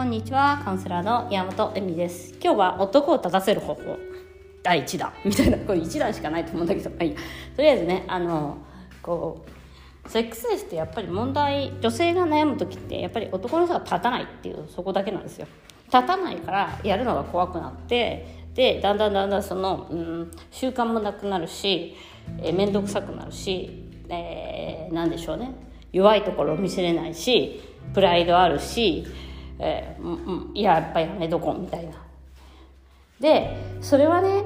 こんにちはカウンセラーの山本恵美です。今日は男を立たせる方法第1弾。みたいなこれ1弾しかないと思うんだけど、まあ、い。いとりあえずねあのこうセックスレスってやっぱり問題女性が悩む時ってやっぱり男の人が立たないっていうそこだけなんですよ。立たないからやるのが怖くなってでだんだんだんだんその、うん、習慣もなくなるし面倒、えー、くさくなるし、えー、何でしょうね。弱いところを見せれないしプライドあるし、えー、うん、いややっぱりやめとこうみたいな。でそれはね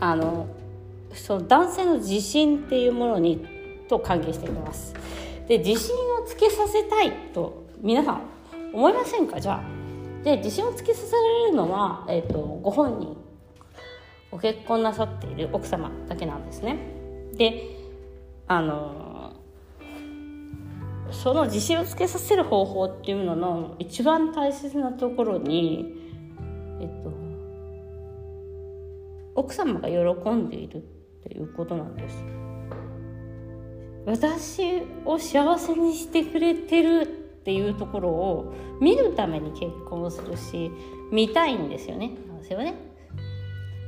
あのその男性の自信っていうものにと関係しています。で自信をつけさせたいと皆さん思いませんか？じゃあ。で自信をつけさせられるのは、えーと、ご本人。ご結婚なさっている奥様だけなんですね。であのその自信をつけさせる方法っていうのの一番大切なところにえっと奥様が喜んでいるっていうことなんです。私を幸せにしてくれてるっていうところを見るために結婚するし見たいんですよね男性はね。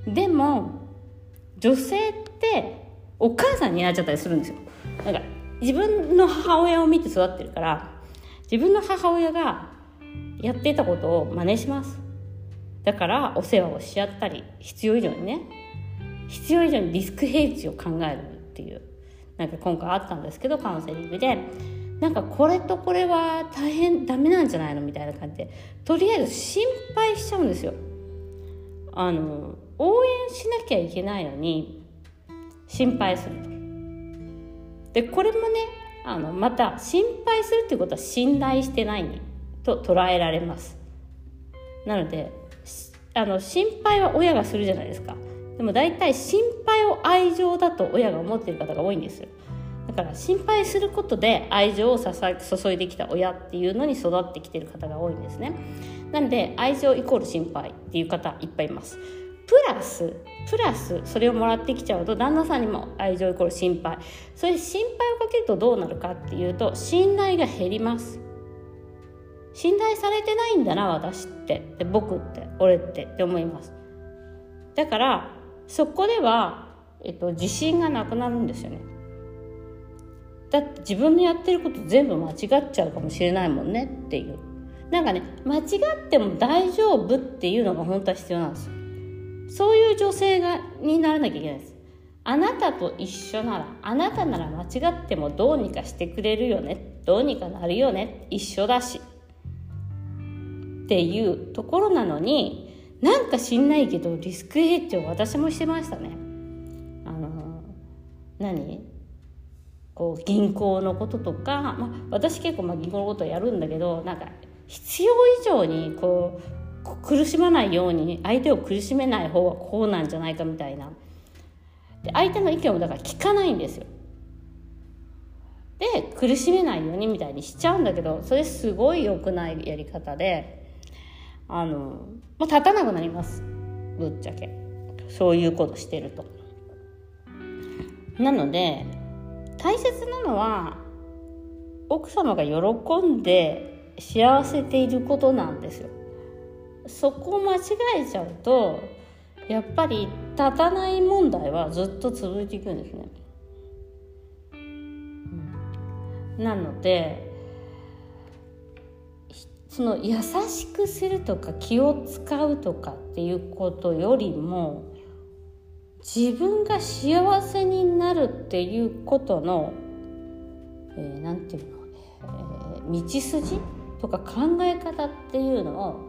でも女性ってお母さんになっちゃったりするんですよ。なんか自分の母親を見て育ってるから自分の母親がやってたことを真似します。だからお世話をしちゃったり必要以上にね必要以上にリスクヘッジを考えるっていうなんか今回あったんですけどカウンセリングでなんかこれとこれは大変ダメなんじゃないのみたいな感じでとりあえず心配しちゃうんですよ。あの応援しなきゃいけないのに心配するとでこれもねあのまた心配するっていうことは信頼してないにと捉えられます。なのであの心配は親がするじゃないですか。でも大体心配を愛情だと親が思ってる方が多いんですよ。だから心配することで愛情を注いできた親っていうのに育ってきてる方が多いんですね。なので愛情イコール心配っていう方いっぱいいます。プラスプラスそれをもらってきちゃうと旦那さんにも愛情イコール心配。それ心配をかけるとどうなるかっていうと信頼が減ります。信頼されてないんだな私って。で僕って俺ってって思います。だからそこでは、えっと、自信がなくなるんですよね。だって自分のやってること全部間違っちゃうかもしれないもんねっていう。なんかね間違っても大丈夫っていうのが本当は必要なんですよ。そういう女性がにならなきゃいけないです。あなたと一緒ならあなたなら間違ってもどうにかしてくれるよね。どうにかなるよね。一緒だし。っていうところなのになんか知んないけどリスクヘッジを私もしてましたね。あの何？こう銀行のこととか、まあ、私結構まあ銀行のことやるんだけどなんか必要以上にこう苦しまないように相手を苦しめない方がこうなんじゃないかみたいなで相手の意見をだから聞かないんですよで苦しめないようにみたいにしちゃうんだけどそれすごい良くないやり方であのもう立たなくなりますぶっちゃけそういうことしてると。なので大切なのは奥様が喜んで幸せていることなんですよ。そこを間違えちゃうとやっぱり立たない問題はずっと続いていくんですね。なのでその優しくするとか気を使うとかっていうことよりも自分が幸せになるっていうことの何、えー、て言うの、えー、道筋とか考え方っていうのを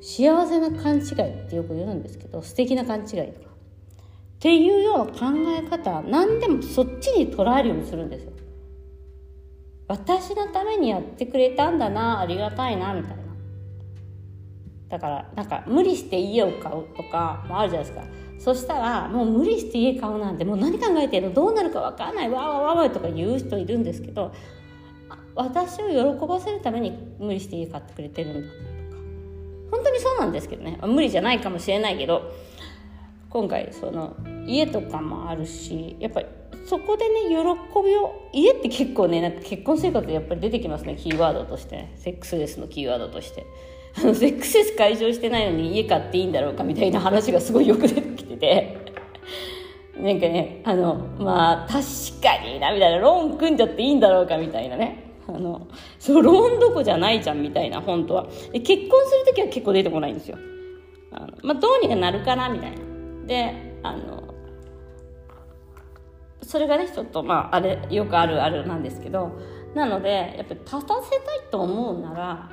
幸せな勘違いってよく言うんですけど素敵な勘違いとか。っていうような考え方何でもそっちに捉えるようにするんですよ。私のためにやってくれたんだなありがたいなみたいな。だからなんか無理して家を買うとかもあるじゃないですか。そしたらもう無理して家買うなんてもう何考えてるの？どうなるか分かんない。わわわわとか言う人いるんですけど私を喜ばせるために無理して家買ってくれてるんだ。本当にそうなんですけどね。無理じゃないかもしれないけど今回その家とかもあるしやっぱりそこでね喜びを家って結構ねなんか結婚生活でやっぱり出てきますね。キーワードとして、ね、セックスレスのキーワードとして。あのセックスレス解消してないのに家買っていいんだろうかみたいな話がすごいよく出てきてて。なんかねあのまあ確かになみたいな。ローン組んじゃっていいんだろうかみたいなね。あのそうローンどこじゃないじゃんみたいな本当は。で結婚する時は結構出てこないんですよ。あの、まあ、どうにかなるかなみたいな。であのそれがねちょっとまああれよくあるあるなんですけど。なのでやっぱり立たせたいと思うなら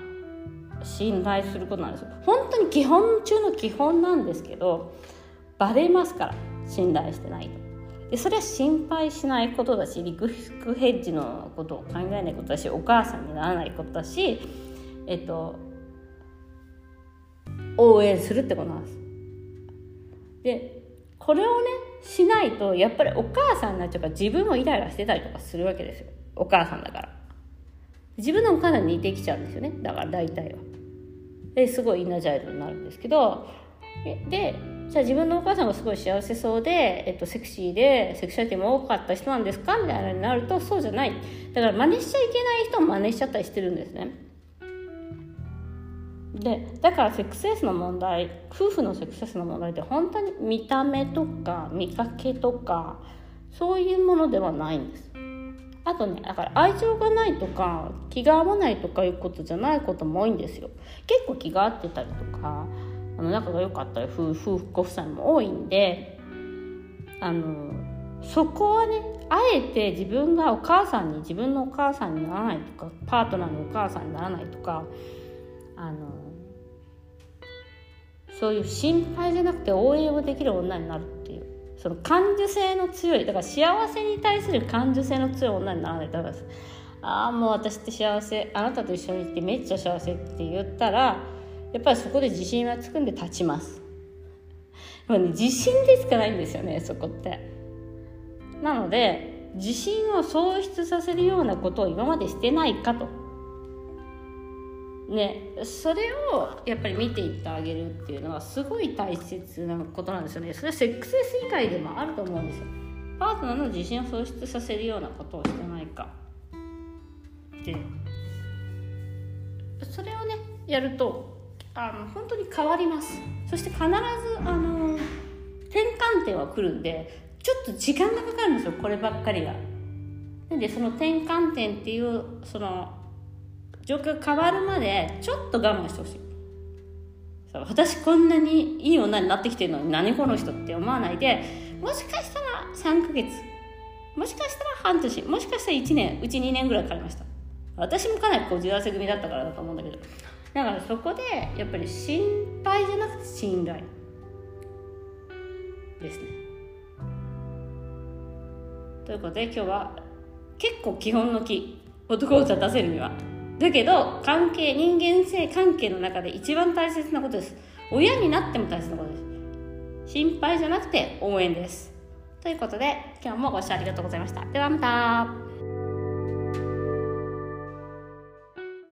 信頼することなんですよ。本当に基本中の基本なんですけどバレますから信頼してないと。でそれは心配しないことだしリククヘッジのことを考えないことだしお母さんにならないことだしえっと応援するってことなんです。でこれをねしないとやっぱりお母さんになっちゃうから自分もイライラしてたりとかするわけですよ。お母さんだから。自分のお母さんに似てきちゃうんですよね。だから大体は。ですごいイナジャイルになるんですけどでじゃあ自分のお母さんがすごい幸せそうで、えっと、セクシーでセクシャリティも多かった人なんですかみたいなになるとそうじゃない。だから真似しちゃいけない人も真似しちゃったりしてるんですね。でだからセックスレスの問題夫婦のセックスレスの問題って本当に見た目とか見かけとかそういうものではないんです。あとねだから愛情がないとか気が合わないとかいうことじゃないことも多いんですよ。結構気が合ってたりとかあの仲が良かったり夫婦ご夫妻も多いんであのそこはねあえて自分がお母さんに自分のお母さんにならないとかパートナーのお母さんにならないとかあのそういう心配じゃなくて応援をできる女になるっていう。その感受性の強いだから幸せに対する感受性の強い女にならないとダメですああもう私って幸せあなたと一緒にいてめっちゃ幸せって言ったらやっぱりそこで自信はつくんで立ちます。ね、自信でしかないんですよねそこって。なので自信を喪失させるようなことを今までしてないかと。ねそれをやっぱり見ていってあげるっていうのはすごい大切なことなんですよね。それはセックスレス以外でもあると思うんですよ。パートナーの自信を喪失させるようなことをしてないか。でそれをねやるとあの本当に変わります。そして必ずあの転換点は来るんでちょっと時間がかかるんですよこればっかりが。なんでその転換点っていうその状況が変わるまでちょっと我慢してほしい。私こんなにいい女になってきてるのに何この人って思わないでもしかしたら3ヶ月もしかしたら半年もしかしたら1年うち2年ぐらいかかりました。私もかなりこう幸せ組だったからだと思うんだけど。だからそこでやっぱり心配じゃなくて信頼ですね。ということで今日は結構基本の木男を出せるには。だけど関係人間性関係の中で一番大切なことです。親になっても大切なことです。心配じゃなくて応援です。ということで今日もご視聴ありがとうございました。ではまた。